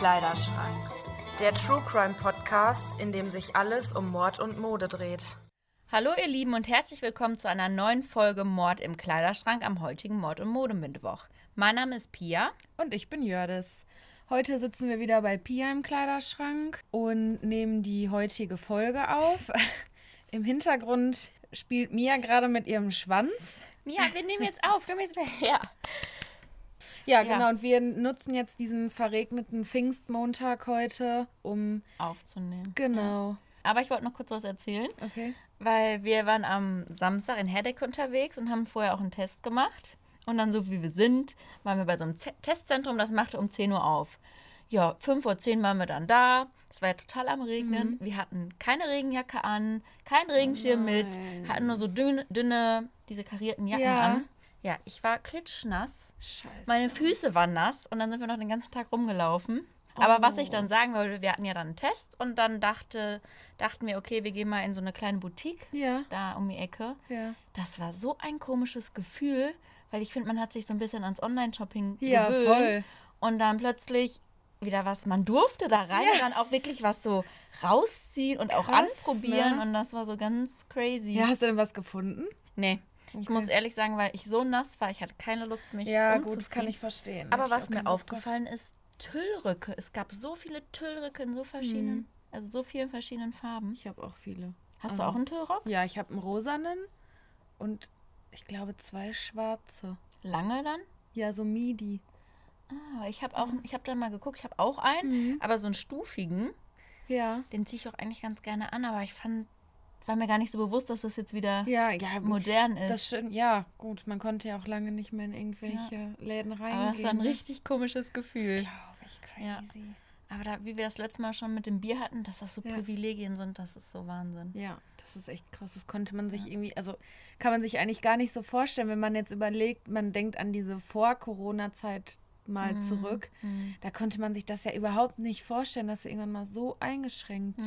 Kleiderschrank. Der True Crime Podcast, in dem sich alles um Mord und Mode dreht. Hallo ihr Lieben und herzlich willkommen zu einer neuen Folge Mord im Kleiderschrank am heutigen Mord- und Modemittwoch. Mein Name ist Pia. Und ich bin Jördis. Heute sitzen wir wieder bei Pia im Kleiderschrank und nehmen die heutige Folge auf. Im Hintergrund spielt Mia gerade mit ihrem Schwanz. Ja, wir nehmen jetzt auf. Komm jetzt her. Ja, Ja. genau. Und wir nutzen jetzt diesen verregneten Pfingstmontag heute, um. Aufzunehmen. Genau. Aber ich wollte noch kurz was erzählen, Okay. weil wir waren am Samstag in Herdecke unterwegs und haben vorher auch einen Test gemacht. Und dann, so wie wir sind, waren wir bei so einem Z Testzentrum, das machte um 10 Uhr auf. Ja, 5.10 Uhr waren wir dann da. Es war ja total am Regnen. Wir hatten keine Regenjacke an, keinen Regenschirm mit, hatten nur so dünne, dünne diese karierten Jacken Ja. an. Ja, ich war klitschnass. Scheiße. Meine Füße waren nass und dann sind wir noch den ganzen Tag rumgelaufen. Aber was ich Oh. dann sagen wollte, wir hatten ja dann einen Test und dann dachte, dachten wir, okay, wir gehen mal in so eine kleine Boutique Ja, da um die Ecke. ja. Das war so ein komisches Gefühl, weil ich finde, man hat sich so ein bisschen ans Online-Shopping Ja, gewöhnt. voll. Und dann plötzlich wieder was, man durfte da rein Ja. und dann auch wirklich was so rausziehen und auch Krass, anprobieren. ne? Und das war so ganz crazy. Ja, hast du denn was gefunden? Nee. Ich Okay. muss ehrlich sagen, weil ich so nass war, ich hatte keine Lust, mich Ja, gut, kann ich verstehen. Aber ich was mir Bock aufgefallen ist, Tüllrücke. Es gab so viele Tüllrücke in so verschiedenen, also so vielen verschiedenen Farben. Ich habe auch viele. Hast du Also- auch einen Tüllrock? Ja, ich habe einen rosanen und ich glaube zwei schwarze. Lange dann? Ja, so Midi. Ah, ich habe auch, ich habe dann mal geguckt, ich habe auch einen, Mhm. aber so einen stufigen, Ja. den ziehe ich auch eigentlich ganz gerne an, aber ich fand, war mir gar nicht so bewusst, dass das jetzt wieder Ja, ja, modern ist. Das stimmt, ja, gut. Man konnte ja auch lange nicht mehr in irgendwelche Läden reingehen. aber das war ein ne? richtig komisches Gefühl. Glaube ich, Ja. crazy. Aber da, wie wir das letzte Mal schon mit dem Bier hatten, dass das so Ja. Privilegien sind, das ist so Wahnsinn. Ja, das ist echt krass. Das konnte man sich irgendwie, also kann man sich eigentlich gar nicht so vorstellen, wenn man jetzt überlegt, man denkt an diese Vor-Corona-Zeit mal Mhm. zurück. Mhm. Da konnte man sich das ja überhaupt nicht vorstellen, dass wir irgendwann mal so eingeschränkt Nee.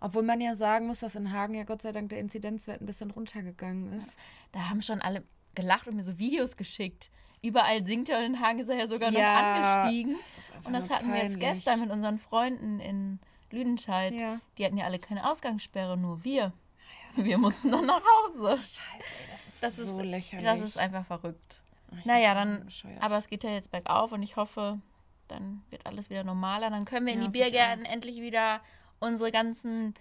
Obwohl man ja sagen muss, dass in Hagen ja Gott sei Dank der Inzidenzwert ein bisschen runtergegangen ist. Da haben schon alle gelacht und mir so Videos geschickt. Überall singt er und in Hagen ist er ja sogar Ja, noch angestiegen. Das Und das hatten wir jetzt peinlich. gestern mit unseren Freunden in Lüdenscheid. Ja. Die hatten ja alle keine Ausgangssperre, nur wir. wir mussten dann nach Hause. Scheiße, ey, das ist Das ist, so lächerlich. das ist einfach verrückt. Ich Naja, dann, aber es geht ja jetzt bergauf und ich hoffe, dann wird alles wieder normaler. Dann können wir in Ja, die Biergärten endlich wieder unsere ganzen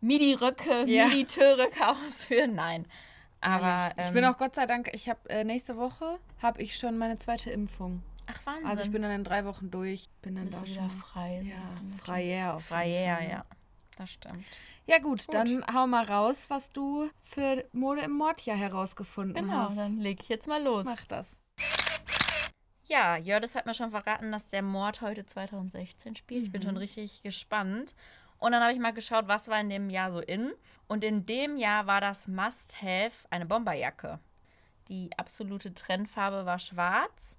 Midi-Röcke, Ja. Midi-Tüllröcke ausführen. Nein. Aber ich ähm, bin auch Gott sei Dank, ich habe äh, nächste Woche habe ich schon meine zweite Impfung. Ach, Wahnsinn. Also ich bin dann in drei Wochen durch. Bin dann bist da schon. frei. Ja, freier auf Freier, ja. Das stimmt. Ja gut, dann hau mal raus, was du für Mode im Mordjahr herausgefunden Genau, hast. dann leg ich jetzt mal los. Mach das. Ja, Jördis hat mir schon verraten, dass der Mord heute 2016 spielt. Ich bin Mhm. schon richtig gespannt. Und dann habe ich mal geschaut, was war in dem Jahr so in. Und in dem Jahr war das Must-Have eine Bomberjacke. Die absolute Trendfarbe war schwarz.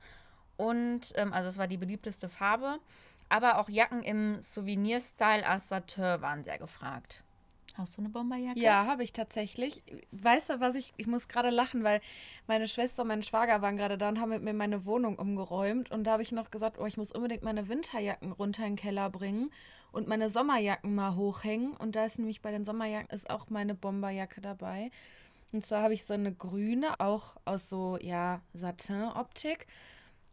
Und, ähm, also es war die beliebteste Farbe. Aber auch Jacken im Souvenir-Style Assateur waren sehr gefragt. Hast du eine Bomberjacke? Ja, habe ich tatsächlich. Weißt du, was ich, ich muss gerade lachen, weil meine Schwester und mein Schwager waren gerade da und haben mit mir meine Wohnung umgeräumt. Und da habe ich noch gesagt, oh, ich muss unbedingt meine Winterjacken runter in den Keller bringen und meine Sommerjacken mal hochhängen. Und da ist nämlich bei den Sommerjacken ist auch meine Bomberjacke dabei. Und zwar habe ich so eine grüne, auch aus so, ja, Satin-Optik.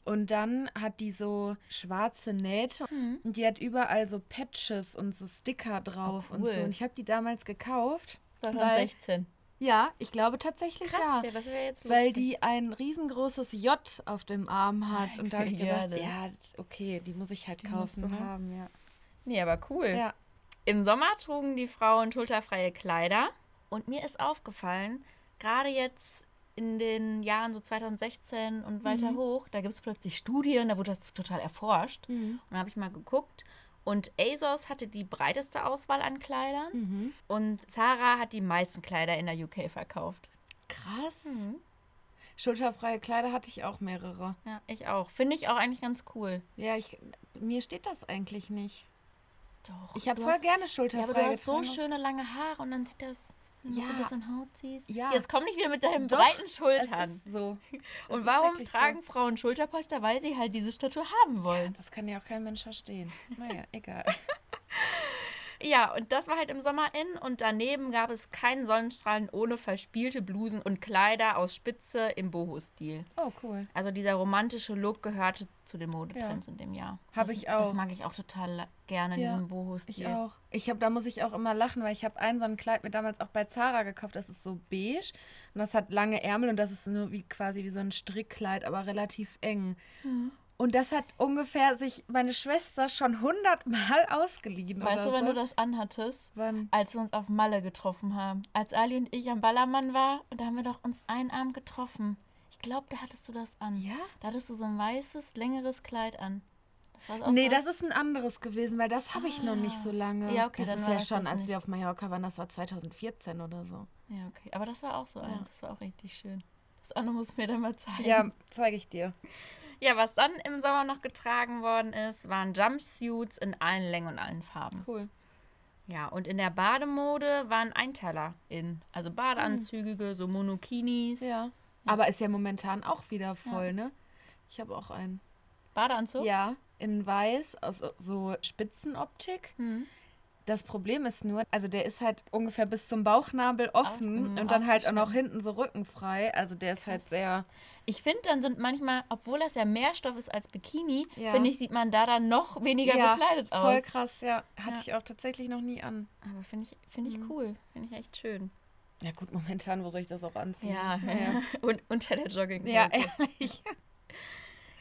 Und dann hat die so schwarze Nähte Mhm. und die hat überall so Patches und so Sticker drauf Oh, und so. cool. Und ich habe die damals gekauft. 2016. Ja, ich glaube tatsächlich Krass, ja. ja, Weil die ein riesengroßes J auf dem Arm hat. Und da habe ich Ja, gesagt, ja, okay, die muss ich halt Die kaufen. ne? haben, ja. Nee, aber cool. Ja. Im Sommer trugen die Frauen schulterfreie Kleider. Und mir ist aufgefallen, gerade jetzt in den Jahren so 2016 und weiter hoch, da gibt es plötzlich Studien, da wurde das total erforscht. Mhm. Und da habe ich mal geguckt. Und ASOS hatte die breiteste Auswahl an Kleidern. Mhm. Und Zara hat die meisten Kleider in der UK verkauft. Krass. Mhm. Schulterfreie Kleider hatte ich auch mehrere. Ja, ich auch. Finde ich auch eigentlich ganz cool. Ja, ich, mir steht das eigentlich nicht. Doch. Ich habe du voll hast- gerne Ja, schulterfrei aber du hast so schöne lange Haare und dann sieht das Wenn du Ja. so ein bisschen Haut siehst. Ja. Jetzt komm nicht wieder mit deinen Doch, breiten Schultern. so. Es Und warum tragen So. Frauen Schulterpolster? Weil sie halt diese Statur haben wollen. Das kann ja auch kein Mensch verstehen. Naja, egal. Ja, und das war halt im Sommer in. Und daneben gab es keinen Sonnenstrahlen ohne verspielte Blusen und Kleider aus Spitze im Boho-Stil. Oh, cool. Also dieser romantische Look gehörte zu den Modetrends in dem Jahr. Hab das, ich Das auch. mag ich auch total gerne, Ja, diesen Boho-Stil. Ich auch. Ich habe, da muss ich auch immer lachen, weil ich habe ein so ein Kleid mir damals auch bei Zara gekauft. Das ist so beige und das hat lange Ärmel und das ist nur wie quasi wie so ein Strickkleid, aber relativ eng. Mhm. Und das hat ungefähr sich meine Schwester schon hundertmal ausgeliehen. Weißt du, wenn so. du das anhattest? Wann? Als wir uns auf Malle getroffen haben. Als Ali und ich am Ballermann war und da haben wir doch uns einen Abend getroffen. Ich glaube, da hattest du das an. Ja? Da hattest du so ein weißes, längeres Kleid an. Das war auch Nee, so das ist ein anderes gewesen, weil das habe ich noch nicht so lange. Ja, okay, das dann ist war ja schon, als nicht. wir auf Mallorca waren, das war 2014 oder so. Ja, okay. Aber das war auch so Ja. eins. Das war auch richtig schön. Das andere muss mir dann mal zeigen. Ja, zeige ich dir. Ja, was dann im Sommer noch getragen worden ist, waren Jumpsuits in allen Längen und allen Farben. Cool. Ja, und in der Bademode waren Einteiler in. Also Badeanzüge, so Monokinis. Ja. Aber ist ja momentan auch wieder voll, ne? Ich habe auch einen. Badeanzug? Ja, in weiß, aus so Spitzenoptik. Hm. Das Problem ist nur, also der ist halt ungefähr bis zum Bauchnabel offen Aus- und dann halt auch noch hinten so rückenfrei. Also der ist halt sehr. Ich finde, dann sind manchmal, obwohl das ja mehr Stoff ist als Bikini, Ja. finde ich, sieht man da dann noch weniger bekleidet aus. voll krass, ja. Hatte Ja. ich auch tatsächlich noch nie an. Aber finde ich, finde ich Mhm. cool. Finde ich echt schön. Ja gut, momentan, wo soll ich das auch anziehen? Ja, Naja. und unter der Jogging. Ja, ehrlich.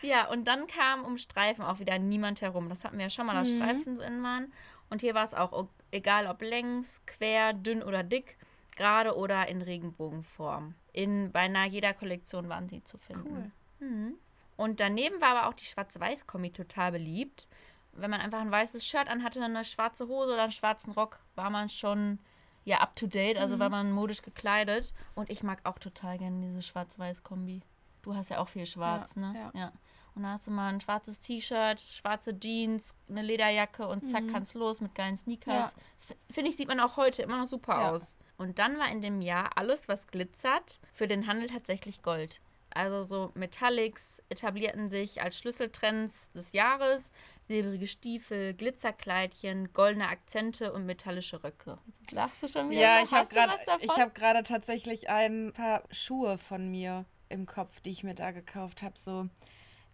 Ja, und dann kam um Streifen auch wieder niemand herum. Das hatten wir ja schon mal, dass Mhm. Streifen so innen waren. Und hier war es auch egal, ob längs, quer, dünn oder dick, gerade oder in Regenbogenform. In beinahe jeder Kollektion waren sie zu finden. Cool. Mhm. Und daneben war aber auch die Schwarz-Weiß-Kombi total beliebt. Wenn man einfach ein weißes Shirt anhatte, eine schwarze Hose oder einen schwarzen Rock, war man schon ja up to date, also war man modisch gekleidet. Und ich mag auch total gerne diese Schwarz-Weiß-Kombi. Du hast ja auch viel Schwarz, Ja, ne? ja. Und da hast du mal ein schwarzes T-Shirt, schwarze Jeans, eine Lederjacke und zack, kann's los mit geilen Sneakers. Ja. Das finde ich, sieht man auch heute immer noch super Ja. aus. Und dann war in dem Jahr alles, was glitzert, für den Handel tatsächlich Gold. Also so Metallics etablierten sich als Schlüsseltrends des Jahres. Silbrige Stiefel, Glitzerkleidchen, goldene Akzente und metallische Röcke. Jetzt lachst du schon wieder. Ja, ich habe Hast du gerade was davon? ich habe gerade tatsächlich ein paar Schuhe von mir im Kopf, die ich mir da gekauft habe, so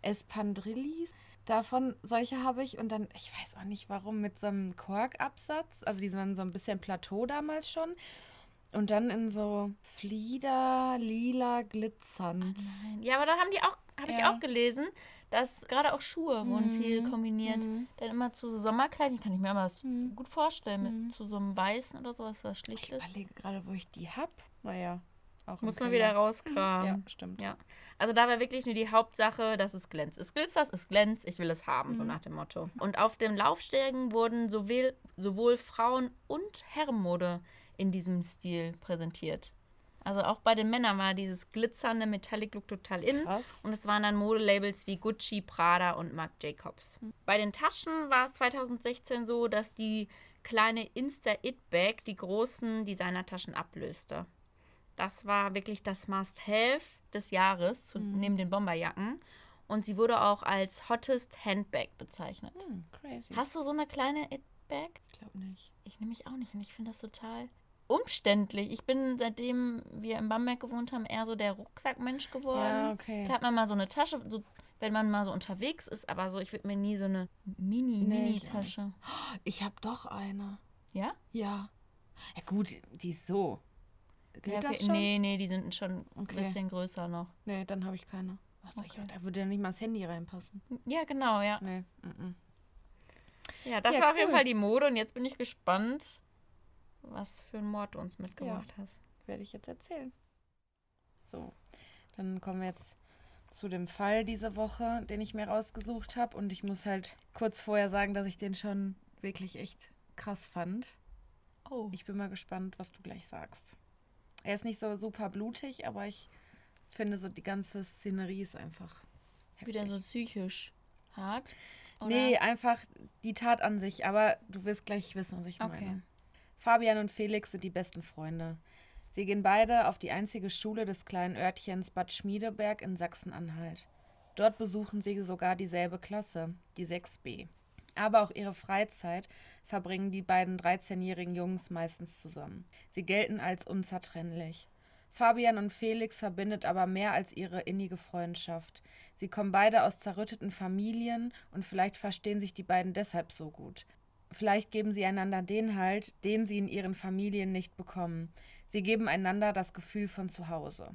Espandrillis. Davon solche habe ich und dann, ich weiß auch nicht warum, mit so einem Korkabsatz. Also die waren so ein bisschen Plateau damals schon. Und dann in so Flieder, lila, glitzernd. Nein. Ja, aber da haben die auch, habe ich Ja. auch gelesen, dass gerade auch Schuhe wurden viel kombiniert. Mhm. Dann immer zu so Sommerkleidchen, kann ich mir aber das Mhm. gut vorstellen, mit Mhm. zu so einem weißen oder sowas, was Ich schlichtes. überlege gerade, wo ich die habe. Naja, auch Muss man wieder rauskramen. Ja, stimmt. Ja. Also da war wirklich nur die Hauptsache, dass es glänzt. Es glitzert, es glänzt, ich will es haben, so nach dem Motto. Und auf dem Laufstegen wurden sowohl, sowohl Frauen- und Herrenmode in diesem Stil präsentiert. Also auch bei den Männern war dieses glitzernde Metallic Look total in. Krass. Und es waren dann Modelabels wie Gucci, Prada und Marc Jacobs. Bei den Taschen war es 2016 so, dass die kleine Insta-It-Bag die großen Designertaschen ablöste. Das war wirklich das Must-Have des Jahres, zu, neben den Bomberjacken. Und sie wurde auch als Hottest Handbag bezeichnet. Hm, crazy. Hast du so eine kleine It-Bag? Ich glaube nicht. Ich nehme mich auch nicht und ich finde das total umständlich. Ich bin, seitdem wir in Bamberg gewohnt haben, eher so der Rucksackmensch geworden. Ja, okay. Klar hat man mal so eine Tasche, so, wenn man mal so unterwegs ist, aber so, ich würde mir nie so eine Mini, Nee, ich. Ich habe doch eine. Ja? Ja. Ja gut, die ist so. Gilt ja okay. das schon? Nee, nee, die sind schon Okay. ein bisschen größer noch. Nee, dann habe ich keine. Ich, Okay. da würde ja nicht mal das Handy reinpassen. Ja, genau, ja. Nee. mhm. Ja, das Ja, war auf jeden cool. Fall die Mode und jetzt bin ich gespannt, was für ein Mord du uns mitgebracht hast. Werde ich jetzt erzählen. So, dann kommen wir jetzt zu dem Fall diese Woche, den ich mir rausgesucht habe. Und ich muss halt kurz vorher sagen, dass ich den schon wirklich echt krass fand. Oh. Ich bin mal gespannt, was du gleich sagst. Er ist nicht so super blutig, aber ich finde so die ganze Szenerie ist einfach heftig. Wieder so psychisch hart? Oder? Nee, einfach die Tat an sich, aber du wirst gleich wissen, was ich Okay. meine. Fabian und Felix sind die besten Freunde. Sie gehen beide auf die einzige Schule des kleinen Örtchens Bad Schmiedeberg in Sachsen-Anhalt. Dort besuchen sie sogar dieselbe Klasse, die 6b. Aber auch ihre Freizeit verbringen die beiden 13-jährigen Jungs meistens zusammen. Sie gelten als unzertrennlich. Fabian und Felix verbindet aber mehr als ihre innige Freundschaft. Sie kommen beide aus zerrütteten Familien und vielleicht verstehen sich die beiden deshalb so gut. Vielleicht geben sie einander den Halt, den sie in ihren Familien nicht bekommen. Sie geben einander das Gefühl von Zuhause.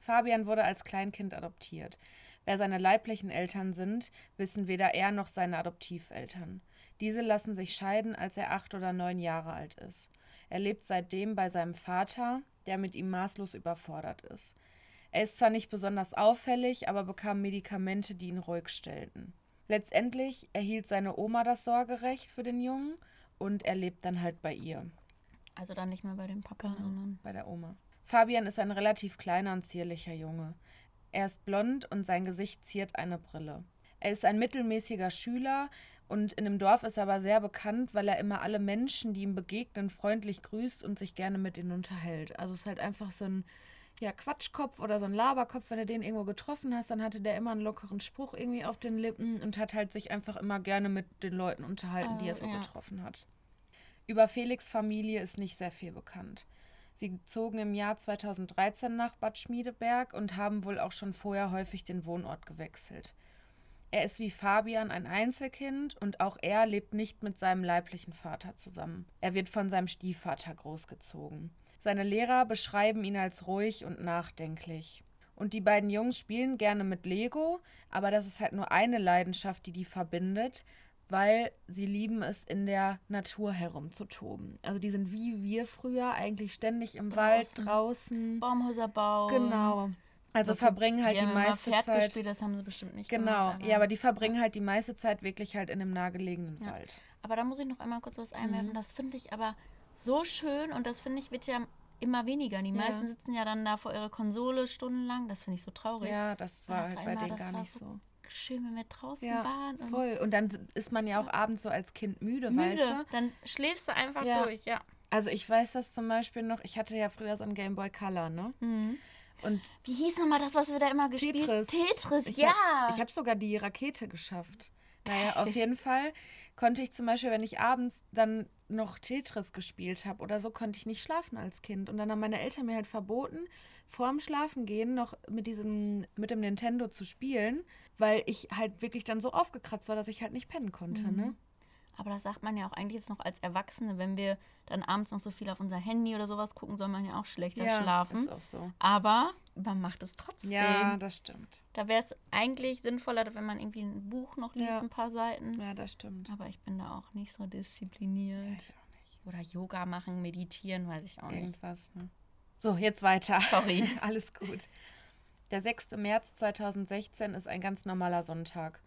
Fabian wurde als Kleinkind adoptiert. Wer seine leiblichen Eltern sind, wissen weder er noch seine Adoptiveltern. Diese lassen sich scheiden, als er acht oder neun Jahre alt ist. Er lebt seitdem bei seinem Vater, der mit ihm maßlos überfordert ist. Er ist zwar nicht besonders auffällig, aber bekam Medikamente, die ihn ruhig stellten. Letztendlich erhielt seine Oma das Sorgerecht für den Jungen und er lebt dann halt bei ihr. Also dann nicht mehr bei dem Papa, Genau, sondern. bei der Oma. Fabian ist ein relativ kleiner und zierlicher Junge. Er ist blond und sein Gesicht ziert eine Brille. Er ist ein mittelmäßiger Schüler und in dem Dorf ist er aber sehr bekannt, weil er immer alle Menschen, die ihm begegnen, freundlich grüßt und sich gerne mit ihnen unterhält. Also es ist halt einfach so ein ja, Quatschkopf oder so ein Laberkopf, wenn du den irgendwo getroffen hast, dann hatte der immer einen lockeren Spruch irgendwie auf den Lippen und hat halt sich einfach immer gerne mit den Leuten unterhalten, die Ah, er so ja. getroffen hat. Über Felix Familie ist nicht sehr viel bekannt. Sie zogen im Jahr 2013 nach Bad Schmiedeberg und haben wohl auch schon vorher häufig den Wohnort gewechselt. Er ist wie Fabian ein Einzelkind und auch er lebt nicht mit seinem leiblichen Vater zusammen. Er wird von seinem Stiefvater großgezogen. Seine Lehrer beschreiben ihn als ruhig und nachdenklich. Und die beiden Jungs spielen gerne mit Lego, aber das ist halt nur eine Leidenschaft, die die verbindet, weil sie lieben es, in der Natur herumzutoben. Also die sind wie wir früher eigentlich ständig im Wald Draußen. draußen. Baumhäuser bauen. Genau. Also Okay, verbringen halt die meiste Pferd Zeit. gespielt, das haben sie bestimmt nicht Genau, gemacht. ja, aber die verbringen halt die meiste Zeit wirklich halt in dem nahegelegenen Ja. Wald. Aber da muss ich noch einmal kurz was einwerfen. Mhm. Das finde ich aber so schön und das finde ich wird ja immer weniger. Die Ja. meisten sitzen ja dann da vor ihrer Konsole stundenlang. Das finde ich so traurig. Ja, das war das halt war bei denen das gar nicht so. Schön, wenn wir draußen Ja, waren. und voll. Und dann ist man ja auch abends so als Kind müde, Müde. weißt du? Dann schläfst du einfach Ja. durch, ja. Also ich weiß das zum Beispiel noch, ich hatte ja früher so ein Game Boy Color, ne? Und Wie hieß nochmal das, was wir da immer gespielt Tetris. Tetris, ich ja. hab, ich habe sogar die Rakete geschafft. Naja, auf jeden Fall konnte ich zum Beispiel, wenn ich abends dann noch Tetris gespielt habe oder so, konnte ich nicht schlafen als Kind. Und dann haben meine Eltern mir halt verboten, vorm Schlafengehen noch mit diesem, mit dem Nintendo zu spielen, weil ich halt wirklich dann so aufgekratzt war, dass ich halt nicht pennen konnte, Mhm. ne? Aber das sagt man ja auch eigentlich jetzt noch als Erwachsene, wenn wir dann abends noch so viel auf unser Handy oder sowas gucken, soll man ja auch schlechter schlafen. ist auch so. Aber man macht es trotzdem. Ja, das stimmt. Da wäre es eigentlich sinnvoller, wenn man irgendwie ein Buch noch liest, Ja. ein paar Seiten. Ja, das stimmt. Aber ich bin da auch nicht so diszipliniert. Ich auch nicht. Oder Yoga machen, meditieren, weiß ich auch nicht. Irgendwas, ne? So, jetzt weiter. Sorry. Alles gut. Der 6. März 2016 ist ein ganz normaler Sonntag.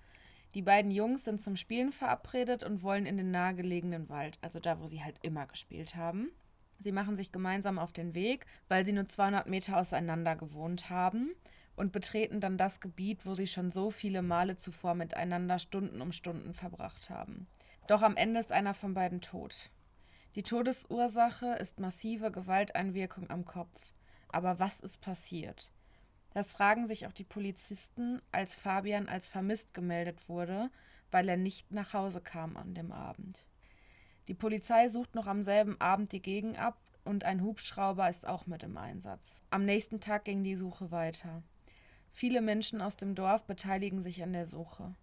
Die beiden Jungs sind zum Spielen verabredet und wollen in den nahegelegenen Wald, also da, wo sie halt immer gespielt haben. Sie machen sich gemeinsam auf den Weg, weil sie nur 200 Meter auseinander gewohnt haben und betreten dann das Gebiet, wo sie schon so viele Male zuvor miteinander Stunden um Stunden verbracht haben. Doch am Ende ist einer von beiden tot. Die Todesursache ist massive Gewalteinwirkung am Kopf. Aber was ist passiert? Das fragen sich auch die Polizisten, als Fabian als vermisst gemeldet wurde, weil er nicht nach Hause kam an dem Abend. Die Polizei sucht noch am selben Abend die Gegend ab und ein Hubschrauber ist auch mit im Einsatz. Am nächsten Tag ging die Suche weiter. Viele Menschen aus dem Dorf beteiligen sich an der Suche.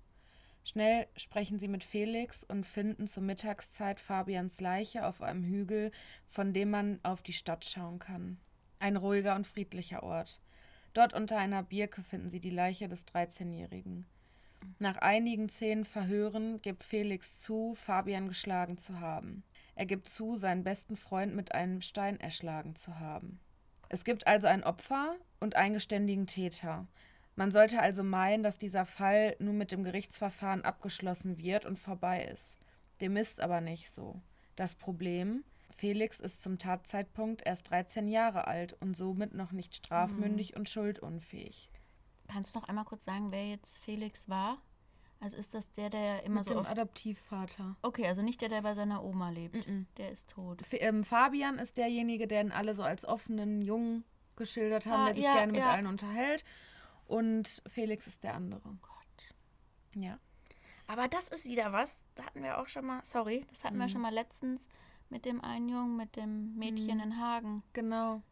Schnell sprechen sie mit Felix und finden zur Mittagszeit Fabians Leiche auf einem Hügel, von dem man auf die Stadt schauen kann. Ein ruhiger und friedlicher Ort. Dort unter einer Birke finden sie die Leiche des 13-Jährigen. Nach einigen zehn Verhören gibt Felix zu, Fabian geschlagen zu haben. Er gibt zu, seinen besten Freund mit einem Stein erschlagen zu haben. Es gibt also ein Opfer und einen geständigen Täter. Man sollte also meinen, dass dieser Fall nun mit dem Gerichtsverfahren abgeschlossen wird und vorbei ist. Dem ist aber nicht so. Das Problem, Felix ist zum Tatzeitpunkt erst 13 Jahre alt und somit noch nicht strafmündig und schuldunfähig. Kannst du noch einmal kurz sagen, wer jetzt Felix war? Also ist das der, der immer Mit so dem oft... Adoptivvater. Okay, also nicht der, der bei seiner Oma lebt. Mhm. Der ist tot. F ähm, Fabian ist derjenige, der ihn alle so als offenen Jungen geschildert haben, Ah, der sich ja, gerne mit ja. allen unterhält. Und Felix ist der andere. Gott. Ja. Aber das ist wieder was, da hatten wir auch schon mal, sorry, das hatten wir Mhm. schon mal letztens mit dem einen Jungen, mit dem Mädchen Mhm. in Hagen. Genau.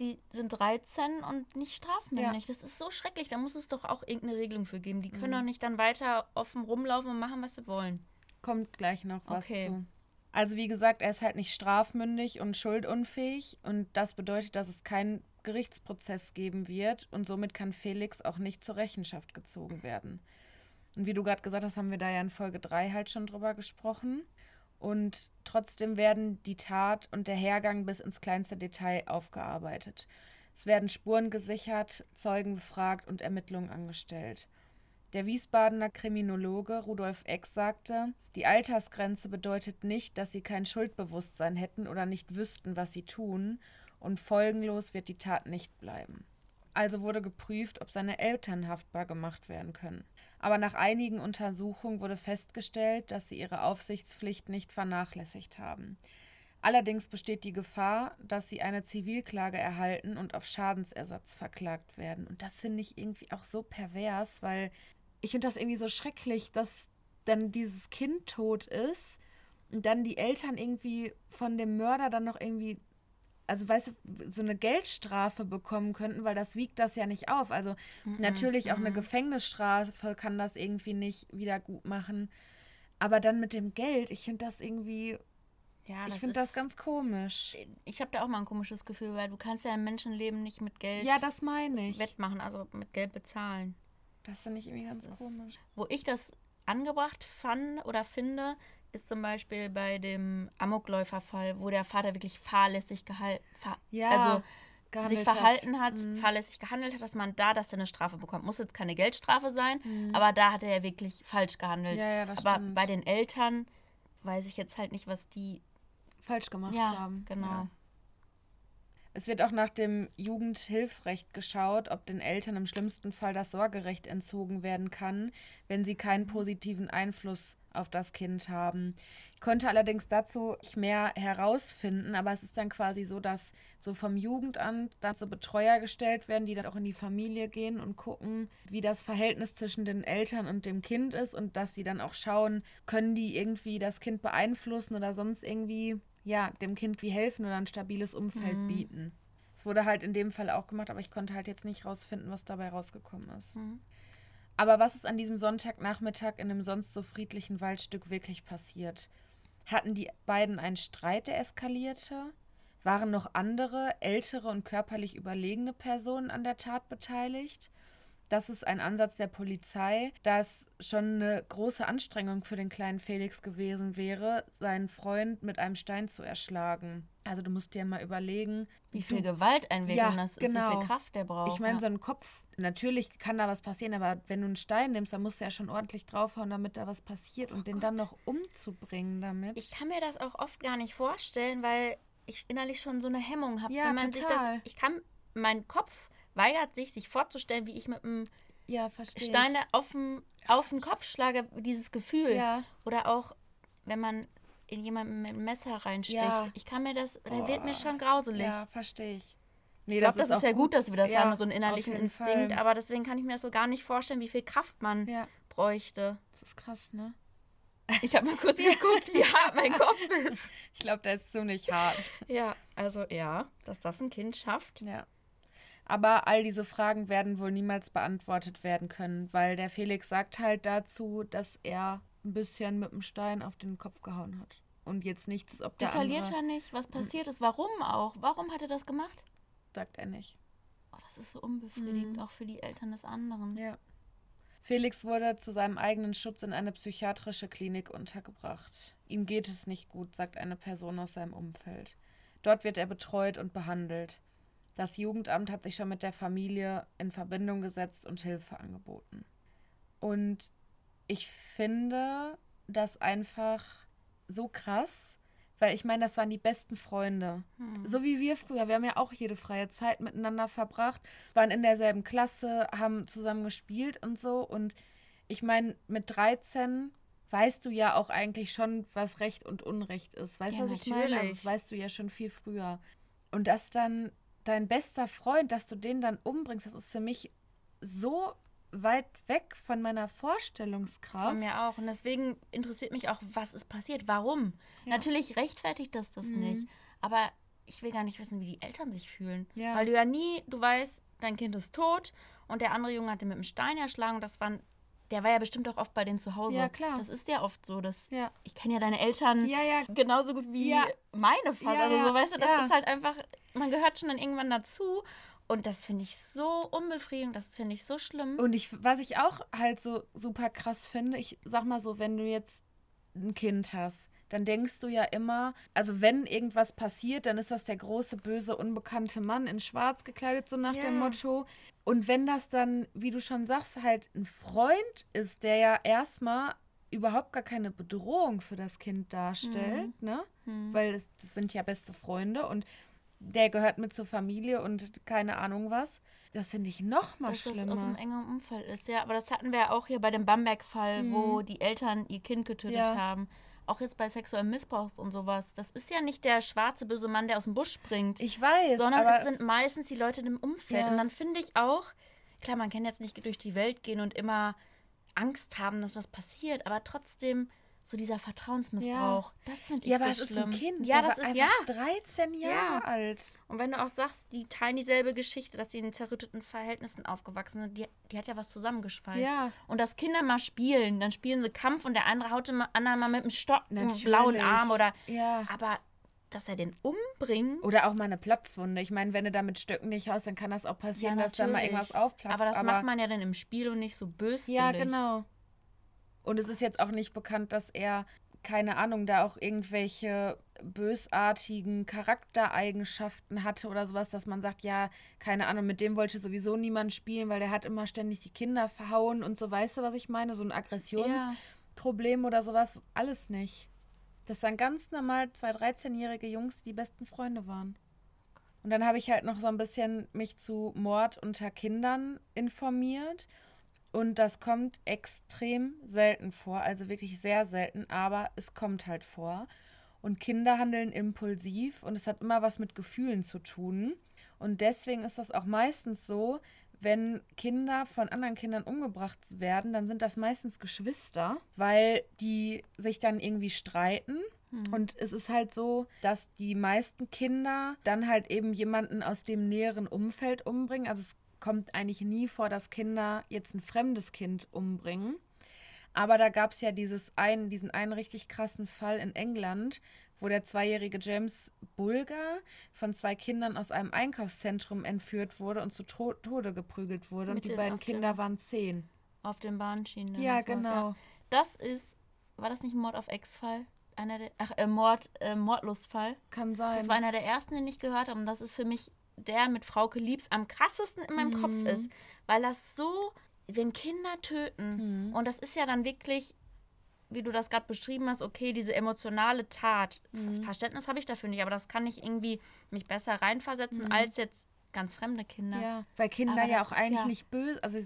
Die sind 13 und nicht strafmündig. Das ist so schrecklich. Da muss es doch auch irgendeine Regelung für geben. Die können Mhm. doch nicht dann weiter offen rumlaufen und machen, was sie wollen. Kommt gleich noch was Okay. zu. Also wie gesagt, er ist halt nicht strafmündig und schuldunfähig und das bedeutet, dass es keinen Gerichtsprozess geben wird und somit kann Felix auch nicht zur Rechenschaft gezogen werden. Und wie du gerade gesagt hast, haben wir da ja in Folge 3 halt schon drüber gesprochen. Und trotzdem werden die Tat und der Hergang bis ins kleinste Detail aufgearbeitet. Es werden Spuren gesichert, Zeugen befragt und Ermittlungen angestellt. Der Wiesbadener Kriminologe Rudolf Eck sagte, die Altersgrenze bedeutet nicht, dass sie kein Schuldbewusstsein hätten oder nicht wüssten, was sie tun, und folgenlos wird die Tat nicht bleiben. Also wurde geprüft, ob seine Eltern haftbar gemacht werden können. Aber nach einigen Untersuchungen wurde festgestellt, dass sie ihre Aufsichtspflicht nicht vernachlässigt haben. Allerdings besteht die Gefahr, dass sie eine Zivilklage erhalten und auf Schadensersatz verklagt werden. Und das finde ich irgendwie auch so pervers, weil ich finde das irgendwie so schrecklich, dass dann dieses Kind tot ist und dann die Eltern irgendwie von dem Mörder dann noch irgendwie, also weißt du, so eine Geldstrafe bekommen könnten, weil das wiegt das ja nicht auf. Also natürlich auch eine Gefängnisstrafe kann das irgendwie nicht wieder gut machen. Aber dann mit dem Geld, ich finde das irgendwie, Ja, ich finde das ganz komisch. Ich habe da auch mal ein komisches Gefühl, weil du kannst ja ein Menschenleben nicht mit Geld Ja, das meine ich. wettmachen, also mit Geld bezahlen. Das finde ich irgendwie ganz Das komisch. Wo ich das angebracht fand oder finde, ist zum Beispiel bei dem Amokläuferfall, wo der Vater wirklich fahrlässig gehalten, fa Ja, also sich verhalten hat, Mhm. fahrlässig gehandelt hat, dass man da, dass er eine Strafe bekommt. Muss jetzt keine Geldstrafe sein, Mhm. aber da hat er ja wirklich falsch gehandelt. Ja, ja, das aber stimmt. bei den Eltern weiß ich jetzt halt nicht, was die. falsch gemacht Ja, haben. genau. Es wird auch nach dem Jugendhilfrecht geschaut, ob den Eltern im schlimmsten Fall das Sorgerecht entzogen werden kann, wenn sie keinen positiven Einfluss auf das Kind haben. Ich konnte allerdings dazu nicht mehr herausfinden, aber es ist dann quasi so, dass so vom Jugendamt dann so Betreuer gestellt werden, die dann auch in die Familie gehen und gucken, wie das Verhältnis zwischen den Eltern und dem Kind ist und dass die dann auch schauen, können die irgendwie das Kind beeinflussen oder sonst irgendwie ja, dem Kind wie helfen oder ein stabiles Umfeld Mhm. bieten. Es wurde halt in dem Fall auch gemacht, aber ich konnte halt jetzt nicht rausfinden, was dabei rausgekommen ist. Mhm. Aber was ist an diesem Sonntagnachmittag in einem sonst so friedlichen Waldstück wirklich passiert? Hatten die beiden einen Streit, der eskalierte? Waren noch andere, ältere und körperlich überlegene Personen an der Tat beteiligt? Das ist ein Ansatz der Polizei, da es schon eine große Anstrengung für den kleinen Felix gewesen wäre, seinen Freund mit einem Stein zu erschlagen. Also du musst dir mal überlegen, Wie viel du- Gewalteinwirkung Ja, das ist, wie genau. viel Kraft der braucht. ich meine, ja. so ein Kopf, natürlich kann da was passieren, aber wenn du einen Stein nimmst, dann musst du ja schon ordentlich draufhauen, damit da was passiert und den dann noch umzubringen damit. Ich kann mir das auch oft gar nicht vorstellen, weil ich innerlich schon so eine Hemmung habe. Ja, wenn man total. sich das. Ich kann, mein Kopf weigert sich, sich vorzustellen, wie ich mit einem ja. Stein auf den, auf den Kopf schlage, dieses Gefühl. Ja. Oder auch, wenn man in jemanden mit einem Messer reinsticht. Ja. Ich kann mir das, da wird mir schon grauselig. Ja, verstehe ich. Nee, ich glaube, das, ist auch ja gut, dass wir das Ja, haben, so einen innerlichen Instinkt. Fall. Aber deswegen kann ich mir das so gar nicht vorstellen, wie viel Kraft man Ja, bräuchte. das ist krass, ne? Ich habe mal kurz geguckt, wie hart mein Kopf ist. Ich glaube, der ist ziemlich hart. Ja, also ja, dass das ein Kind schafft. Ja. Aber all diese Fragen werden wohl niemals beantwortet werden können, weil der Felix sagt halt dazu, dass er ein bisschen mit dem Stein auf den Kopf gehauen hat. Und jetzt nichts, ob der Detailliert andere, er nicht, was passiert ist. Warum auch? Warum hat er das gemacht? sagt er nicht. Oh, das ist so unbefriedigend, Mhm. auch für die Eltern des anderen. Ja. Felix wurde zu seinem eigenen Schutz in eine psychiatrische Klinik untergebracht. Ihm geht es nicht gut, sagt eine Person aus seinem Umfeld. Dort wird er betreut und behandelt. Das Jugendamt hat sich schon mit der Familie in Verbindung gesetzt und Hilfe angeboten. Und ich finde das einfach so krass, weil ich meine, das waren die besten Freunde. Hm. So wie wir früher. Wir haben ja auch jede freie Zeit miteinander verbracht, waren in derselben Klasse, haben zusammen gespielt und so. Und ich meine, mit 13 weißt du ja auch eigentlich schon, was Recht und Unrecht ist. Weißt du, Ja, was ich meine? Also natürlich. das weißt du ja schon viel früher. Und dass dann dein bester Freund, dass du den dann umbringst, das ist für mich so weit weg von meiner Vorstellungskraft. Von mir auch. Und deswegen interessiert mich auch, was ist passiert. Warum? Natürlich rechtfertigt das das Mhm. nicht. Aber ich will gar nicht wissen, wie die Eltern sich fühlen. Ja. Weil du ja nie, du weißt, dein Kind ist tot und der andere Junge hat den mit dem Stein erschlagen. Das waren, der war ja bestimmt auch oft bei denen zu Hause. Ja, klar. Das ist ja oft so. Dass, Ja. Ich kenne ja deine Eltern Ja, ja. genauso gut wie Ja. meine. Ja, also ja, so, weißt du, das ja. ist halt einfach, man gehört schon dann irgendwann dazu. Und das finde ich so unbefriedigend, das finde ich so schlimm. Und ich, was ich auch halt so super krass finde, ich sag mal so, wenn du jetzt ein Kind hast, dann denkst du ja immer, also wenn irgendwas passiert, dann ist das der große, böse, unbekannte Mann in schwarz gekleidet, so nach dem Ja. Motto. Und wenn das dann, wie du schon sagst, halt ein Freund ist, der ja erstmal überhaupt gar keine Bedrohung für das Kind darstellt, ne? Weil es, das sind ja beste Freunde und der gehört mit zur Familie und keine Ahnung was. Das finde ich noch mal dass das schlimmer. aus dem engen Umfeld ist. Ja, aber das hatten wir ja auch hier bei dem Bamberg-Fall, wo die Eltern ihr Kind getötet Mhm. Ja. haben. Auch jetzt bei sexuellem Missbrauch und sowas. Das ist ja nicht der schwarze, böse Mann, der aus dem Busch springt. Ich weiß, sondern es sind meistens die Leute im Umfeld. Ja. Und dann finde ich auch, klar, man kann jetzt nicht durch die Welt gehen und immer Angst haben, dass was passiert, aber trotzdem so dieser Vertrauensmissbrauch, das finde ich ja, so aber es ist schlimm. ein Kind. Ja, das ist ja. einfach 13 Jahre alt. Und wenn du auch sagst, die teilen dieselbe Geschichte, dass sie in zerrütteten Verhältnissen aufgewachsen sind, die, die hat ja was zusammengeschweißt. Ja. Und dass Kinder mal spielen, dann spielen sie Kampf und der andere haut dem anderen mal mit dem Stock einen Natürlich. blauen Arm oder. Ja. Aber dass er den umbringt. Oder auch mal eine Platzwunde. Ich meine, wenn du da mit Stöcken nicht haust, dann kann das auch passieren, dass da mal irgendwas aufplatzt. Aber das macht man ja dann im Spiel und nicht so böswillig. Ja, genau. Und es ist jetzt auch nicht bekannt, dass er, keine Ahnung, da auch irgendwelche bösartigen Charaktereigenschaften hatte oder sowas, dass man sagt, ja, keine Ahnung, mit dem wollte sowieso niemand spielen, weil der hat immer ständig die Kinder verhauen und so, weißt du, was ich meine? So ein Aggressionsproblem oder sowas, alles nicht. Das waren ganz normal zwei 13-jährige Jungs, die die besten Freunde waren. Und dann habe ich halt noch so ein bisschen mich zu Mord unter Kindern informiert. Und das kommt extrem selten vor, also wirklich sehr selten, aber es kommt halt vor. Und Kinder handeln impulsiv und es hat immer was mit Gefühlen zu tun. Und deswegen ist das auch meistens so, wenn Kinder von anderen Kindern umgebracht werden, dann sind das meistens Geschwister, weil die sich dann irgendwie streiten. Und es ist halt so, dass die meisten Kinder dann halt eben jemanden aus dem näheren Umfeld umbringen. Also es kommt eigentlich nie vor, dass Kinder jetzt ein fremdes Kind umbringen. Aber da gab es ja dieses einen, diesen einen richtig krassen Fall in England, wo der zweijährige James Bulger von zwei Kindern aus einem Einkaufszentrum entführt wurde und zu Tode geprügelt wurde. Mit und die beiden Kinder waren zehn. Auf den Bahnschienen. Ja, genau. Das ist, war das nicht ein Mord auf Ex-Fall? Einer der, ach, äh, Mord, äh, Mordlustfall. Kann sein. Das war einer der ersten, den ich gehört habe. Und das ist für mich der mit Frauke Liebs am krassesten in meinem Kopf Mhm. ist. Weil das so, wenn Kinder töten, Mhm. und das ist ja dann wirklich, wie du das gerade beschrieben hast, okay, diese emotionale Tat. Mhm. Ver- Verständnis habe ich dafür nicht, aber das kann ich irgendwie mich besser reinversetzen als jetzt ganz fremde Kinder. Mhm. Ja, weil Kinder ja auch eigentlich ja- nicht böse, also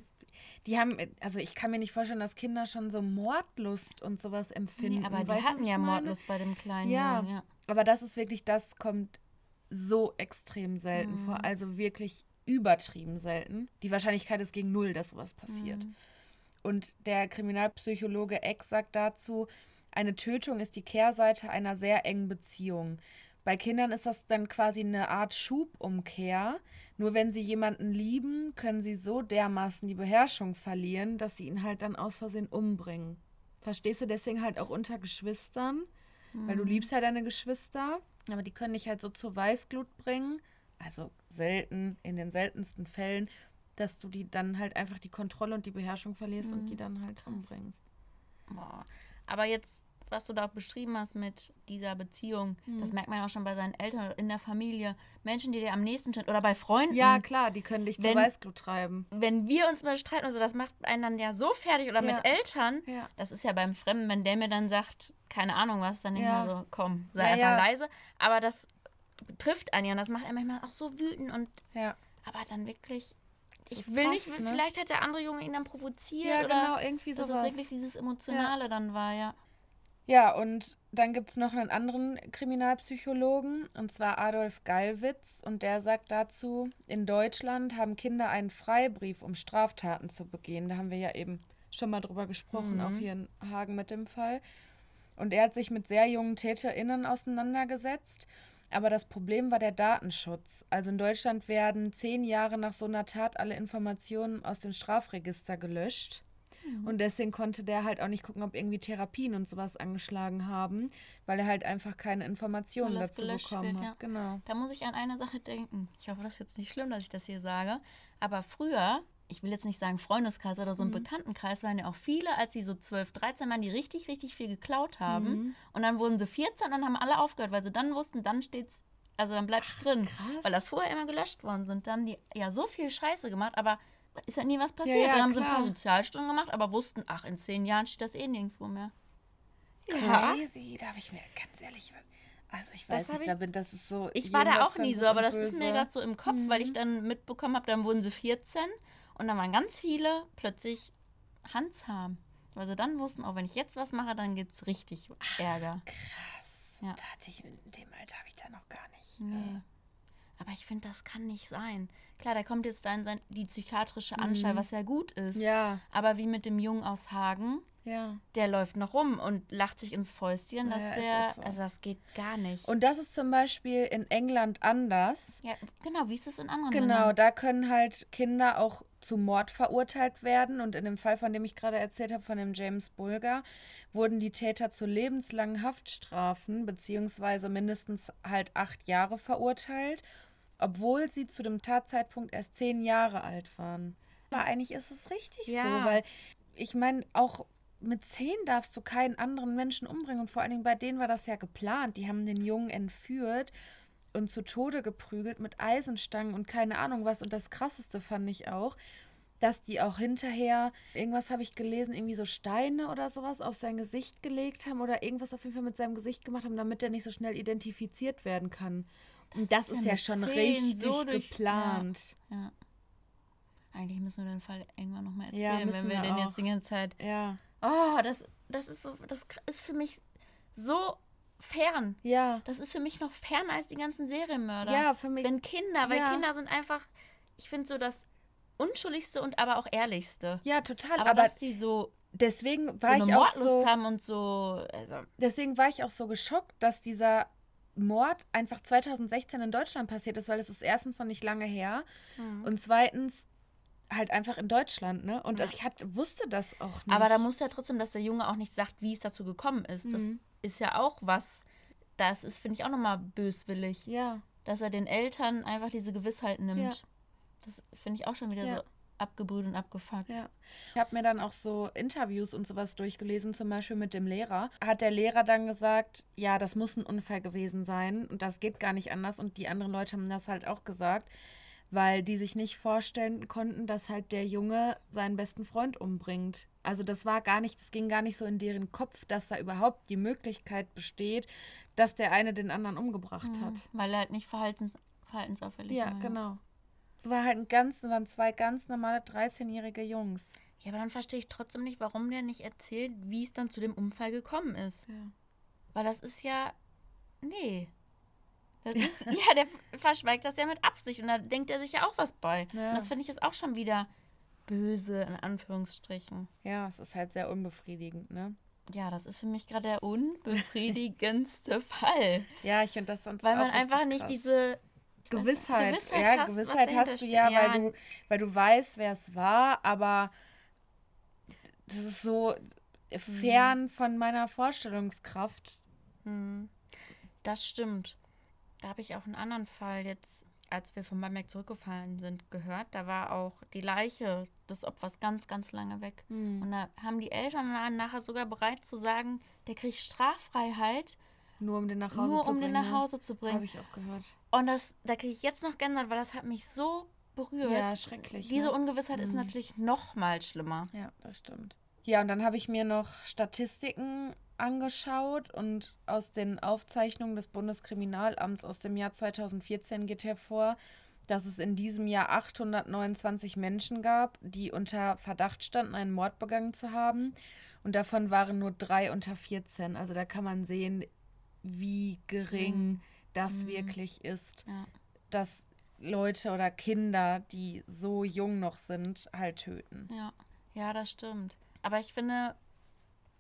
die haben, also ich kann mir nicht vorstellen, dass Kinder schon so Mordlust und sowas empfinden. Nee, aber die hatten ja meine? Mordlust bei dem kleinen Ja, Jungen, ja. aber das ist wirklich, das kommt so extrem selten Mhm. vor, also wirklich übertrieben selten. Die Wahrscheinlichkeit ist gegen null, dass sowas passiert. Mhm. Und der Kriminalpsychologe Eck sagt dazu, eine Tötung ist die Kehrseite einer sehr engen Beziehung. Bei Kindern ist das dann quasi eine Art Schubumkehr. Nur wenn sie jemanden lieben, können sie so dermaßen die Beherrschung verlieren, dass sie ihn halt dann aus Versehen umbringen. Verstehst du deswegen halt auch unter Geschwistern? Weil du liebst ja deine Geschwister, aber die können dich halt so zur Weißglut bringen. Also selten, in den seltensten Fällen, dass du die dann halt einfach die Kontrolle und die Beherrschung verlierst und die dann halt umbringst. Boah. Aber jetzt, was du da auch beschrieben hast mit dieser Beziehung, Mhm. das merkt man auch schon bei seinen Eltern oder in der Familie. Menschen, die dir am nächsten stehen oder bei Freunden. Ja, klar, die können dich Wenn- Weißglut treiben. Wenn wir uns mal streiten, also das macht einen dann ja so fertig oder Ja. mit Eltern. Ja. Das ist ja beim Fremden, wenn der mir dann sagt, keine Ahnung was, dann Ja. mir so, komm, sei Ja, einfach ja. leise. Aber das trifft einen ja und das macht einen manchmal auch so wütend und Ja. aber dann wirklich ich will krass, nicht, ne? vielleicht hat der andere Junge ihn dann provoziert Ja, oder genau, irgendwie dass sowas. es wirklich dieses Emotionale dann war, ja. Ja, und dann gibt es noch einen anderen Kriminalpsychologen, und zwar Adolf Gallwitz, und der sagt dazu, in Deutschland haben Kinder einen Freibrief, um Straftaten zu begehen. Da haben wir ja eben schon mal drüber gesprochen, Mhm. auch hier in Hagen mit dem Fall. Und er hat sich mit sehr jungen TäterInnen auseinandergesetzt. Aber das Problem war der Datenschutz. Also in Deutschland werden zehn Jahre nach so einer Tat alle Informationen aus dem Strafregister gelöscht. Und deswegen konnte der halt auch nicht gucken, ob irgendwie Therapien und sowas angeschlagen haben, weil er halt einfach keine Informationen dazu bekommen wird, hat. ja. Genau. Da muss ich an eine Sache denken. Ich hoffe, das ist jetzt nicht schlimm, dass ich das hier sage. Aber früher, ich will jetzt nicht sagen Freundeskreis oder so ein Bekanntenkreis, waren ja auch viele, als sie so 12, 13 waren, die richtig, richtig viel geklaut haben. Und dann wurden sie 14 und dann haben alle aufgehört, weil sie dann wussten, dann steht's, also dann bleibt's drin. krass. Weil das vorher immer gelöscht worden sind. Dann haben die ja so viel Scheiße gemacht, aber ist ja nie was passiert. ja, dann haben sie ein klar. paar Sozialstunden gemacht, aber wussten, ach, in zehn Jahren steht das eh nirgendwo mehr. Crazy, da habe ich mir ganz ehrlich, also ich Das weiß nicht, da bin, das ist so. Ich war da auch nie so, aber das ist mir gerade so im Kopf, weil ich dann mitbekommen habe, dann wurden sie 14 und dann waren ganz viele plötzlich Handzahm. Weil sie dann wussten, auch wenn ich jetzt was mache, dann gibt es richtig Ärger. Krass. Ja. Da hatte ich in dem Alter habe ich da noch gar nicht. Nee. Aber ich finde, das kann nicht sein. Klar, da kommt jetzt dann sein, die psychiatrische Anstalt, was ja gut ist. Mhm. Ja, Aber wie mit dem Jungen aus Hagen, ja. der läuft noch rum und lacht sich ins Fäustchen, dass Ja, der. so. Also das geht gar nicht. Und das ist zum Beispiel in England anders. ja, genau, wie ist es in anderen Genau, Ländern? da können halt Kinder auch zu Mord verurteilt werden. Und in dem Fall, von dem ich gerade erzählt habe, von dem James Bulger, wurden die Täter zu lebenslangen Haftstrafen beziehungsweise mindestens halt acht Jahre verurteilt, obwohl sie zu dem Tatzeitpunkt erst zehn Jahre alt waren. Aber eigentlich ist es richtig Ja. so, weil ich meine, auch mit zehn darfst du keinen anderen Menschen umbringen. Und vor allen Dingen bei denen war das ja geplant. Die haben den Jungen entführt und zu Tode geprügelt mit Eisenstangen und keine Ahnung was. Und das Krasseste fand ich auch, dass die auch hinterher, irgendwas habe ich gelesen, irgendwie so Steine oder sowas auf sein Gesicht gelegt haben oder irgendwas auf jeden Fall mit seinem Gesicht gemacht haben, damit er nicht so schnell identifiziert werden kann. Und das ist ist ja ja schon richtig so geplant. Ja. Eigentlich müssen wir den Fall irgendwann nochmal Ja, erzählen, müssen wenn wir, wir den auch. jetzt die ganze Zeit. Ja. Oh, das, das ist so, das ist für mich so fern. Ja. Das ist für mich noch ferner als die ganzen Serienmörder. Ja, für mich. Wenn Kinder, weil Ja. Kinder sind einfach, ich finde so das unschuldigste und aber auch ehrlichste. Ja, total. Aber, Aber, dass sie so, deswegen so war eine ich auch so. haben und so. Also, deswegen war ich auch so geschockt, dass dieser Mord einfach 2016 in Deutschland passiert ist, weil es ist erstens noch nicht lange her und zweitens halt einfach in Deutschland, ne? Und Ja. ich hatte, wusste das auch nicht. aber da muss ja trotzdem, dass der Junge auch nicht sagt, wie es dazu gekommen ist. Das Mhm. ist ja auch was. Das ist, finde ich, auch nochmal böswillig. Ja, dass er den Eltern einfach diese Gewissheit nimmt. Ja. Das finde ich auch schon wieder Ja. so abgebrüht und abgefuckt. ja. Ich habe mir dann auch so Interviews und sowas durchgelesen, zum Beispiel mit dem Lehrer. Hat der Lehrer dann gesagt, ja, das muss ein Unfall gewesen sein und das geht gar nicht anders. Und die anderen Leute haben das halt auch gesagt, weil die sich nicht vorstellen konnten, dass halt der Junge seinen besten Freund umbringt. Also das war gar nicht, das ging gar nicht so in deren Kopf, dass da überhaupt die Möglichkeit besteht, dass der eine den anderen umgebracht hat. Mhm. Weil er halt nicht verhaltens, verhaltensauffällig Ja, war. genau. War halt ein ganz, waren zwei ganz normale 13-jährige Jungs. Ja, aber dann verstehe ich trotzdem nicht, warum der nicht erzählt, wie es dann zu dem Unfall gekommen ist. Ja. Weil das ist ja. Nee. Das ist, ja, der verschweigt das ja mit Absicht und da denkt er sich ja auch was bei. Ja. Und das finde ich jetzt auch schon wieder böse, in Anführungsstrichen. Ja, es ist halt sehr unbefriedigend, ne? Ja, das ist für mich gerade der unbefriedigendste Fall. Ja, ich finde das sonst Weil man einfach nicht krass. diese Gewissheit, Gewissheit ja, hast, Gewissheit hast du ja, Ja, weil du, weil du weißt, wer es war, aber das ist so Mhm. fern von meiner Vorstellungskraft. Hm, Das stimmt. Da habe ich auch einen anderen Fall jetzt, als wir von Bamberg zurückgefallen sind, gehört. Da war auch die Leiche des Opfers ganz, ganz lange weg. Hm. Und da haben die Eltern waren nachher sogar bereit zu sagen, der kriegt Straffreiheit, Nur um den nach Hause nur zu um bringen. den nach Hause zu Habe bringen. ich auch gehört. Und das, da kriege ich jetzt noch Gänsehaut, weil das hat mich so berührt. Ja, schrecklich, Diese ne? Ungewissheit ist Mhm. natürlich noch mal schlimmer. Ja, das stimmt. Ja, und dann habe ich mir noch Statistiken angeschaut und aus den Aufzeichnungen des Bundeskriminalamts aus dem Jahr 2014 geht hervor, dass es in diesem Jahr 829 Menschen gab, die unter Verdacht standen, einen Mord begangen zu haben. Und davon waren nur drei unter 14. Also da kann man sehen, wie gering Mhm. das Mhm. wirklich ist, Ja. dass Leute oder Kinder, die so jung noch sind, halt töten. Ja, ja, das stimmt. Aber ich finde,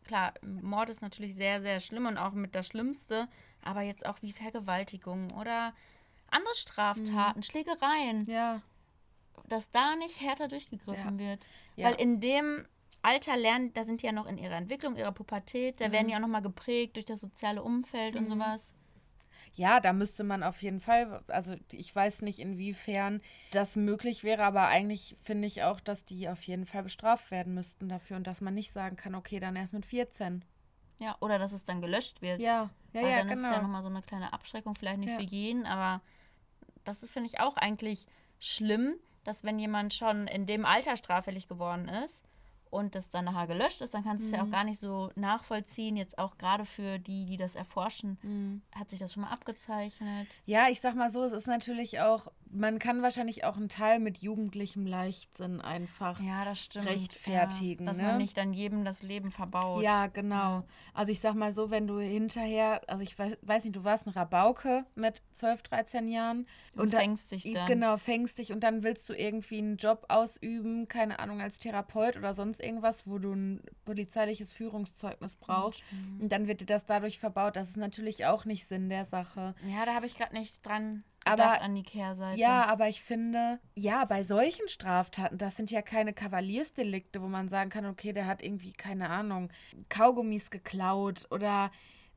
klar, Mord ist natürlich sehr, sehr schlimm und auch mit das Schlimmste, aber jetzt auch wie Vergewaltigung oder andere Straftaten, Schlägereien, Ja. dass da nicht härter durchgegriffen wird. Ja. Weil in dem Alter lernen, da sind die ja noch in ihrer Entwicklung, ihrer Pubertät, da werden die auch nochmal geprägt durch das soziale Umfeld und sowas. Ja, da müsste man auf jeden Fall, also ich weiß nicht, inwiefern das möglich wäre, aber eigentlich finde ich auch, dass die auf jeden Fall bestraft werden müssten dafür und dass man nicht sagen kann, okay, dann erst mit 14. Ja, oder dass es dann gelöscht wird. Ja, ja, Weil ja, dann ist es ja genau. nochmal so eine kleine Abschreckung, vielleicht nicht Ja. für jeden, aber das ist, finde ich, auch eigentlich schlimm, dass wenn jemand schon in dem Alter straffällig geworden ist und das dann nachher gelöscht ist, dann kannst du es ja Mhm. auch gar nicht so nachvollziehen, jetzt auch gerade für die, die das erforschen. Mhm. Hat sich das schon mal abgezeichnet? Ja, ich sag mal so, es ist natürlich auch, man kann wahrscheinlich auch einen Teil mit jugendlichem Leichtsinn einfach. Ja, das stimmt. rechtfertigen, Ja, dass ne? man nicht dann jedem das Leben verbaut. Ja, genau. Also ich sag mal so, wenn du hinterher, also ich weiß, weiß nicht, du warst ein Rabauke mit 12, 13 Jahren Und da- fängst dich dann. Genau, fängst dich und dann willst du irgendwie einen Job ausüben, keine Ahnung, als Therapeut oder sonst irgendwas, wo du ein polizeiliches Führungszeugnis brauchst. Mhm. Und dann wird dir das dadurch verbaut. Das ist natürlich auch nicht Sinn der Sache. Ja, da habe ich gerade nicht dran Aber- an die Kehrseite. Ja, aber ich finde, ja, bei solchen Straftaten, das sind ja keine Kavaliersdelikte, wo man sagen kann, okay, der hat irgendwie, keine Ahnung, Kaugummis geklaut oder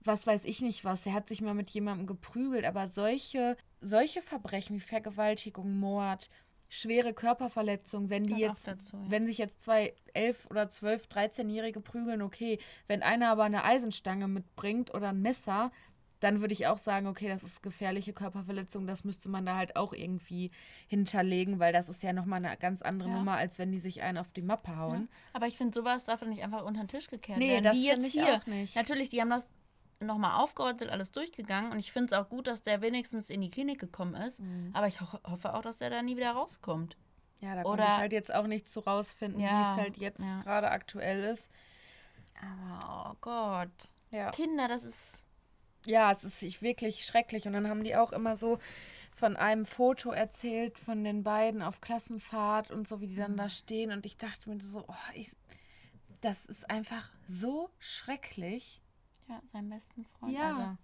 was weiß ich nicht was, der hat sich mal mit jemandem geprügelt, aber solche, solche Verbrechen wie Vergewaltigung, Mord, schwere Körperverletzung, wenn die jetzt, dazu, ja. wenn sich jetzt zwei elf oder zwölf, 13-Jährige prügeln, okay, wenn einer aber eine Eisenstange mitbringt oder ein Messer, dann würde ich auch sagen, okay, das ist gefährliche Körperverletzung, das müsste man da halt auch irgendwie hinterlegen, weil das ist ja nochmal eine ganz andere Ja. Nummer, als wenn die sich einen auf die Mappe Ja. hauen. Aber ich finde, sowas darf dann nicht einfach unter den Tisch gekehrt Nee, werden. das Wie finde jetzt ich hier. auch nicht. Natürlich, die haben das nochmal sind alles durchgegangen und ich finde es auch gut, dass der wenigstens in die Klinik gekommen ist. Mhm. Aber ich ho hoffe auch, dass der da nie wieder rauskommt. Ja, da konnte ich halt jetzt auch nichts zu rausfinden, wie Ja, es halt jetzt ja. gerade aktuell ist. Aber oh Gott. Ja. Kinder, das ist. ja, es ist wirklich schrecklich. Und dann haben die auch immer so von einem Foto erzählt von den beiden auf Klassenfahrt und so, wie die dann da stehen. Und ich dachte mir so, oh, ich, das ist einfach so schrecklich. Ja, seinen besten Freund. Ja. Also,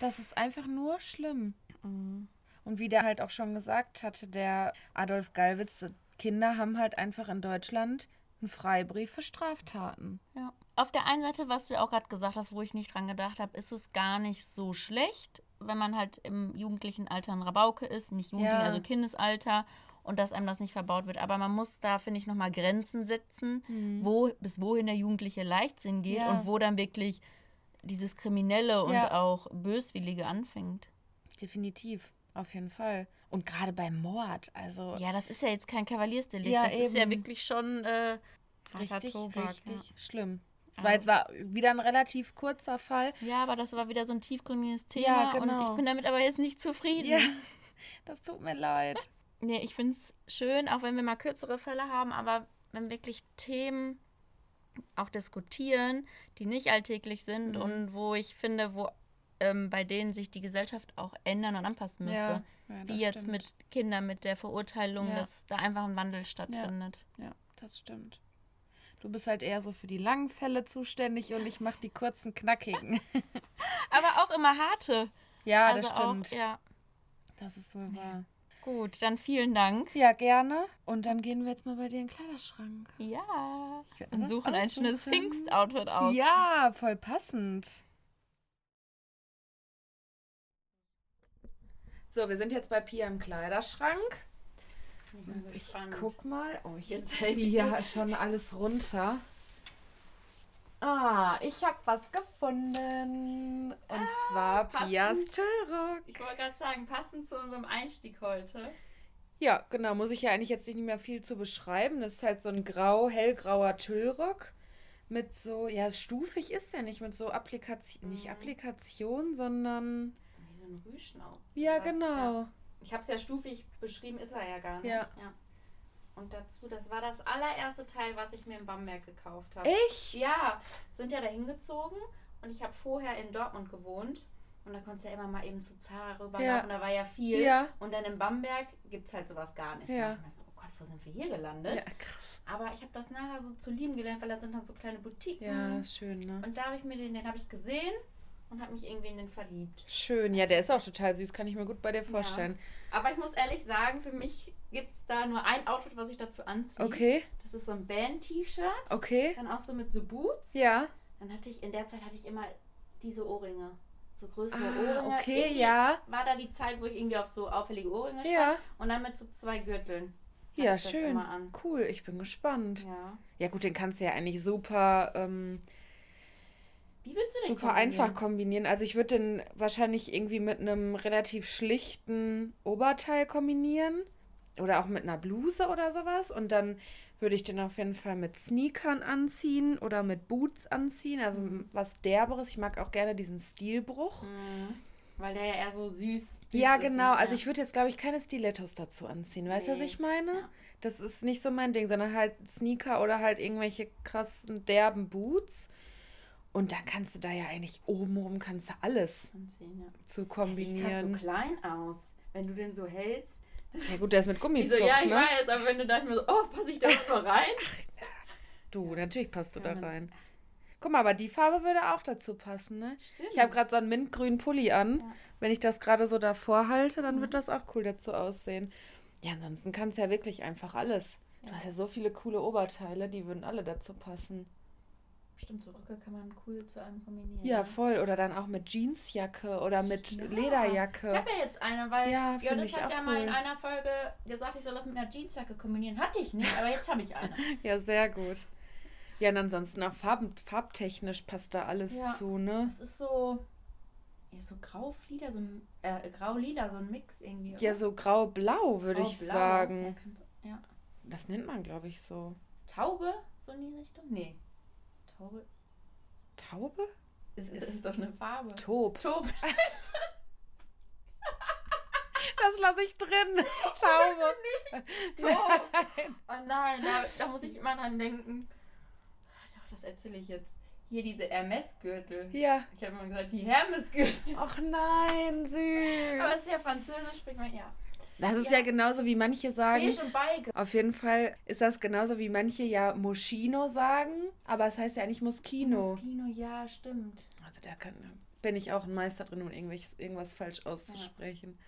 Das ist einfach nur schlimm. mhm. Und wie der halt auch schon gesagt hatte, der Adolf Gallwitz, Kinder haben halt einfach in Deutschland einen Freibrief für Straftaten. Ja. Auf der einen Seite, was du auch gerade gesagt hast, wo ich nicht dran gedacht habe, ist es gar nicht so schlecht, wenn man halt im jugendlichen Alter ein Rabauke ist, nicht Jugendlich, Ja. also Kindesalter und dass einem das nicht verbaut wird. Aber man muss da, finde ich, nochmal Grenzen setzen, wo, bis wohin der jugendliche Leichtsinn geht Ja. und wo dann wirklich dieses Kriminelle und Ja. auch Böswillige anfängt. Definitiv, auf jeden Fall. Und gerade beim Mord, also Ja, das ist ja jetzt kein Kavaliersdelikt. Ja, das ist ja eben. wirklich schon äh, richtig, Tobak, richtig schlimm. Es Ja. war jetzt war wieder ein relativ kurzer Fall. Ja. ja, aber das war wieder so ein tiefgründiges Thema Ja, und genau. ich bin damit aber jetzt nicht zufrieden. Ja, das tut mir leid. Nee, ich finde es schön, auch wenn wir mal kürzere Fälle haben, aber wenn wirklich Themen auch diskutieren, die nicht alltäglich sind Mhm. und wo ich finde, wo ähm, bei denen sich die Gesellschaft auch ändern und anpassen müsste. Ja, ja, Wie jetzt stimmt. mit Kindern, mit der Verurteilung, Ja. dass da einfach ein Wandel stattfindet. Ja, das stimmt. Du bist halt eher so für die langen Fälle zuständig und ich mache die kurzen, knackigen. Aber auch immer harte. Ja, also das stimmt. Auch, ja, Das ist wohl wahr. Gut, dann vielen Dank. Ja, gerne. Und dann gehen wir jetzt mal bei dir in den Kleiderschrank. Ja. Ich Und suchen ein schönes. Pfingst-Outfit aus. Ja, voll passend. So, wir sind jetzt bei Pia im Kleiderschrank. Ich guck mal. Oh, ich Jetzt ziehe ja schon alles runter. Ah, ich habe was gefunden. Und zwar passend. Pias Tüllrock. Ich wollte gerade sagen, passend zu unserem Einstieg heute. Ja, genau. Muss ich ja eigentlich jetzt nicht mehr viel zu beschreiben. Das ist halt so ein grau, hellgrauer Tüllrock. Mit so, ja, stufig ist der nicht, mit so Applikation, nicht Mhm. Applikation, sondern. Wie so ein Rüschen auch. Ja, genau. Ich habe es ja stufig beschrieben, ist er ja gar nicht. Ja. Und dazu, das war das allererste Teil, was ich mir in Bamberg gekauft habe. Echt? Ja, sind ja da hingezogen und ich habe vorher in Dortmund gewohnt. Und da konntest du ja immer mal eben zu Zara rüberlaufen, Ja. da war ja viel. Ja. Und dann in Bamberg gibt es halt sowas gar nicht. Ja. Und oh Gott, wo sind wir hier gelandet? Ja, krass. Aber ich habe das nachher so zu lieben gelernt, weil da sind dann so kleine Boutiquen. Ja, ist schön, ne? Und da habe ich mir den, den habe ich gesehen und habe mich irgendwie in den verliebt. Schön. Ja, der ist auch total süß, kann ich mir gut bei dir vorstellen. Aber ich muss ehrlich sagen, für mich gibt es da nur ein Outfit, was ich dazu anziehe. Okay, Das ist so ein Band-T-Shirt. okay. Dann auch so mit so Boots. Ja. Dann hatte ich, in der Zeit hatte ich immer diese Ohrringe. So größere Ah, Ohrringe. okay, Irgendwie ja. War da die Zeit, wo ich irgendwie auf so auffällige Ohrringe stand. Ja. Und dann mit so zwei Gürteln. Ja, schön. Cool, ich bin gespannt. Ja. Ja, gut, den kannst du ja eigentlich super, ähm, Wie würdest du den super kombinieren? einfach kombinieren. Also ich würde den wahrscheinlich irgendwie mit einem relativ schlichten Oberteil kombinieren. Oder auch mit einer Bluse oder sowas. Und dann würde ich den auf jeden Fall mit Sneakern anziehen oder mit Boots anziehen. Also was Derberes. Ich mag auch gerne diesen Stilbruch. Mhm. Weil der ja eher so süß. Ja, süß ist, genau. ne? Also Ja. ich würde jetzt, glaube ich, keine Stilettos dazu anziehen. Weißt du, was Nee. ich meine? Ja. Das ist nicht so mein Ding, sondern halt Sneaker oder halt irgendwelche krassen, derben Boots. Und dann kannst du da ja eigentlich obenrum kannst du alles Anziehen, ja. zu Der sieht grad kombinieren. so klein aus. Wenn du den so hältst. Ja gut, der ist mit Ich so, Gummizug, ja, ich ne? weiß, aber wenn du da mir so, oh, passe ich da so rein? Du, natürlich passt du da rein. Guck mal, aber die Farbe würde auch dazu passen, ne? Stimmt. Ich habe gerade so einen mintgrünen Pulli an. Ja. Wenn ich das gerade so davor halte, dann Mhm. wird das auch cool dazu aussehen. Ja, ansonsten kannst du ja wirklich einfach alles. Du Ja. hast ja so viele coole Oberteile, die würden alle dazu passen. Stimmt, so Röcke kann man cool zu einem kombinieren. Ja, voll. Oder dann auch mit Jeansjacke oder mit Ja. Ich Lederjacke. habe ja jetzt eine, weil Ja, ja, ich hat auch ja mal in cool. einer Folge gesagt, ich soll das mit einer Jeansjacke kombinieren. Hatte ich nicht, aber jetzt habe ich eine. Ja, sehr gut. Ja, und ansonsten auch farben, farbtechnisch passt da alles Ja. zu, ne? Das ist so, ja, so grau-lila, so ein, äh, grau-lila, so ein Mix irgendwie. Ja, oder? so grau-blau, würde ich Grau-blau. sagen. Ja, ja. Das nennt man, glaube ich, so. Taube, so in die Richtung? Nee. Taube, Taube? ist, ist, ist doch eine Farbe. Taub. Taube. Das lasse ich drin. Taube. Taube. Oh nein, da, da muss ich immer dran denken. Doch, das erzähle ich jetzt. Hier diese Hermes-Gürtel. Ja. Ich habe immer gesagt, die Hermes-Gürtel. Ach nein, süß. Aber es ist ja französisch, spricht man ja. Das ist ja, Ja. genauso wie manche sagen. Beige und Beige. Auf jeden Fall ist das genauso wie manche ja Moschino sagen, aber es heißt ja eigentlich Moschino. Moschino, ja, stimmt. Also da kann, bin ich auch ein Meister drin, um irgendwas falsch auszusprechen.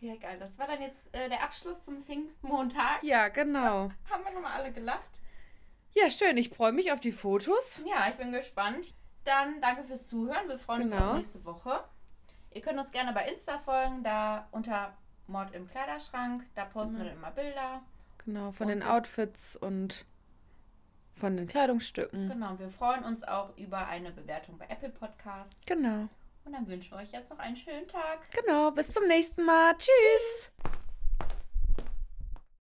Ja, geil. Das war dann jetzt äh, der Abschluss zum Pfingstmontag. Ja, genau. Haben wir nochmal alle gelacht. Ja, schön. Ich freue mich auf die Fotos. Ja, ich bin gespannt. Dann danke fürs Zuhören. Wir freuen uns Genau. auf nächste Woche. Ihr könnt uns gerne bei Insta folgen, da unter Mord im Kleiderschrank. Da posten wir dann immer Bilder. Genau, von Und den Outfits und von den Kleidungsstücken. Genau, wir freuen uns auch über eine Bewertung bei Apple Podcast. Genau. Und dann wünschen wir euch jetzt noch einen schönen Tag. Genau. Bis zum nächsten Mal. Tschüss.